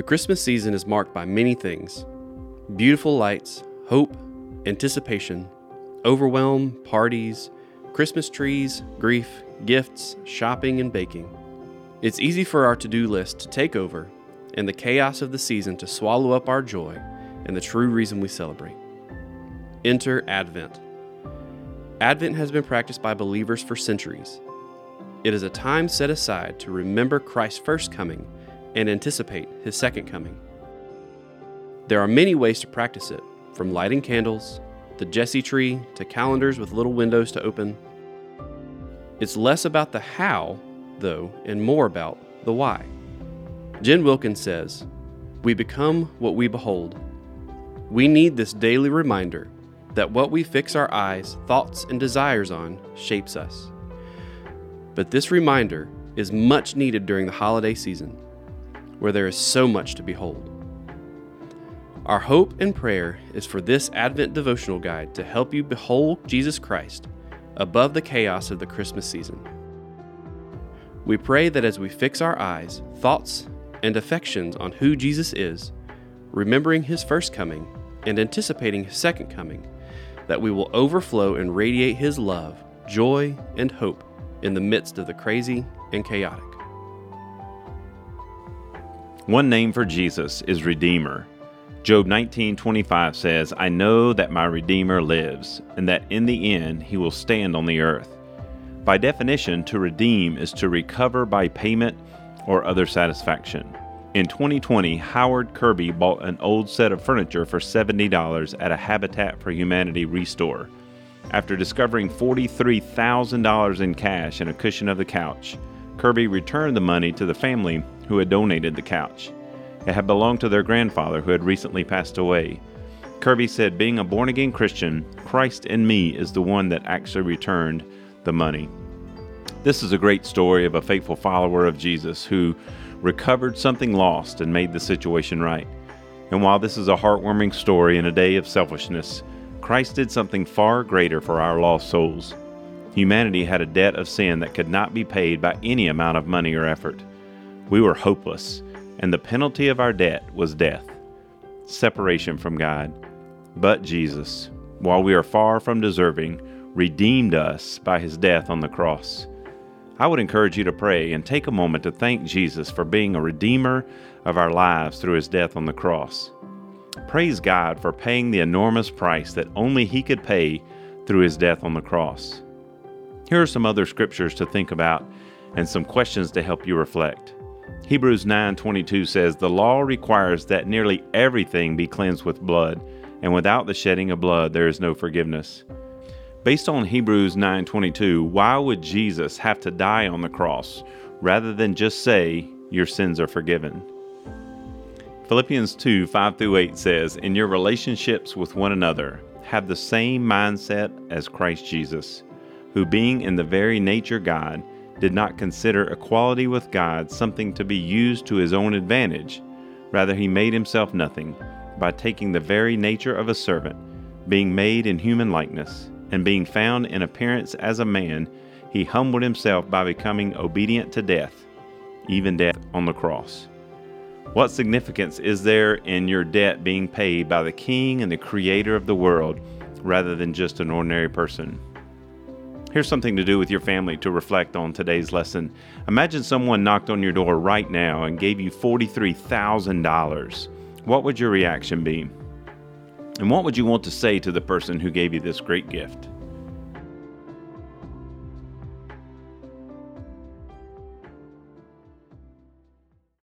The Christmas season is marked by many things beautiful lights, hope, anticipation, overwhelm, parties, Christmas trees, grief, gifts, shopping, and baking. It's easy for our to do list to take over and the chaos of the season to swallow up our joy and the true reason we celebrate. Enter Advent. Advent has been practiced by believers for centuries. It is a time set aside to remember Christ's first coming and anticipate his second coming. There are many ways to practice it, from lighting candles, the Jesse tree, to calendars with little windows to open. It's less about the how, though, and more about the why. Jen Wilkins says, We become what we behold. We need this daily reminder that what we fix our eyes, thoughts, and desires on shapes us. But this reminder is much needed during the holiday season where there is so much to behold. Our hope and prayer is for this Advent devotional guide to help you behold Jesus Christ above the chaos of the Christmas season. We pray that as we fix our eyes, thoughts, and affections on who Jesus is, remembering his first coming and anticipating his second coming, that we will overflow and radiate his love, joy, and hope in the midst of the crazy and chaotic. One name for Jesus is Redeemer. Job 19:25 says, "I know that my Redeemer lives, and that in the end he will stand on the earth." By definition, to redeem is to recover by payment or other satisfaction. In 2020, Howard Kirby bought an old set of furniture for $70 at a Habitat for Humanity restore. After discovering $43,000 in cash in a cushion of the couch, Kirby returned the money to the family who had donated the couch. It had belonged to their grandfather who had recently passed away. Kirby said, Being a born again Christian, Christ in me is the one that actually returned the money. This is a great story of a faithful follower of Jesus who recovered something lost and made the situation right. And while this is a heartwarming story in a day of selfishness, Christ did something far greater for our lost souls. Humanity had a debt of sin that could not be paid by any amount of money or effort. We were hopeless, and the penalty of our debt was death, separation from God. But Jesus, while we are far from deserving, redeemed us by his death on the cross. I would encourage you to pray and take a moment to thank Jesus for being a redeemer of our lives through his death on the cross. Praise God for paying the enormous price that only he could pay through his death on the cross. Here are some other scriptures to think about and some questions to help you reflect. Hebrews 9:22 says, "The law requires that nearly everything be cleansed with blood, and without the shedding of blood there is no forgiveness." Based on Hebrews 9:22, why would Jesus have to die on the cross rather than just say, "Your sins are forgiven"? Philippians 2 5 through 8 says, In your relationships with one another, have the same mindset as Christ Jesus, who, being in the very nature God, did not consider equality with God something to be used to his own advantage. Rather, he made himself nothing by taking the very nature of a servant, being made in human likeness, and being found in appearance as a man, he humbled himself by becoming obedient to death, even death on the cross. What significance is there in your debt being paid by the King and the Creator of the world rather than just an ordinary person? Here's something to do with your family to reflect on today's lesson. Imagine someone knocked on your door right now and gave you $43,000. What would your reaction be? And what would you want to say to the person who gave you this great gift?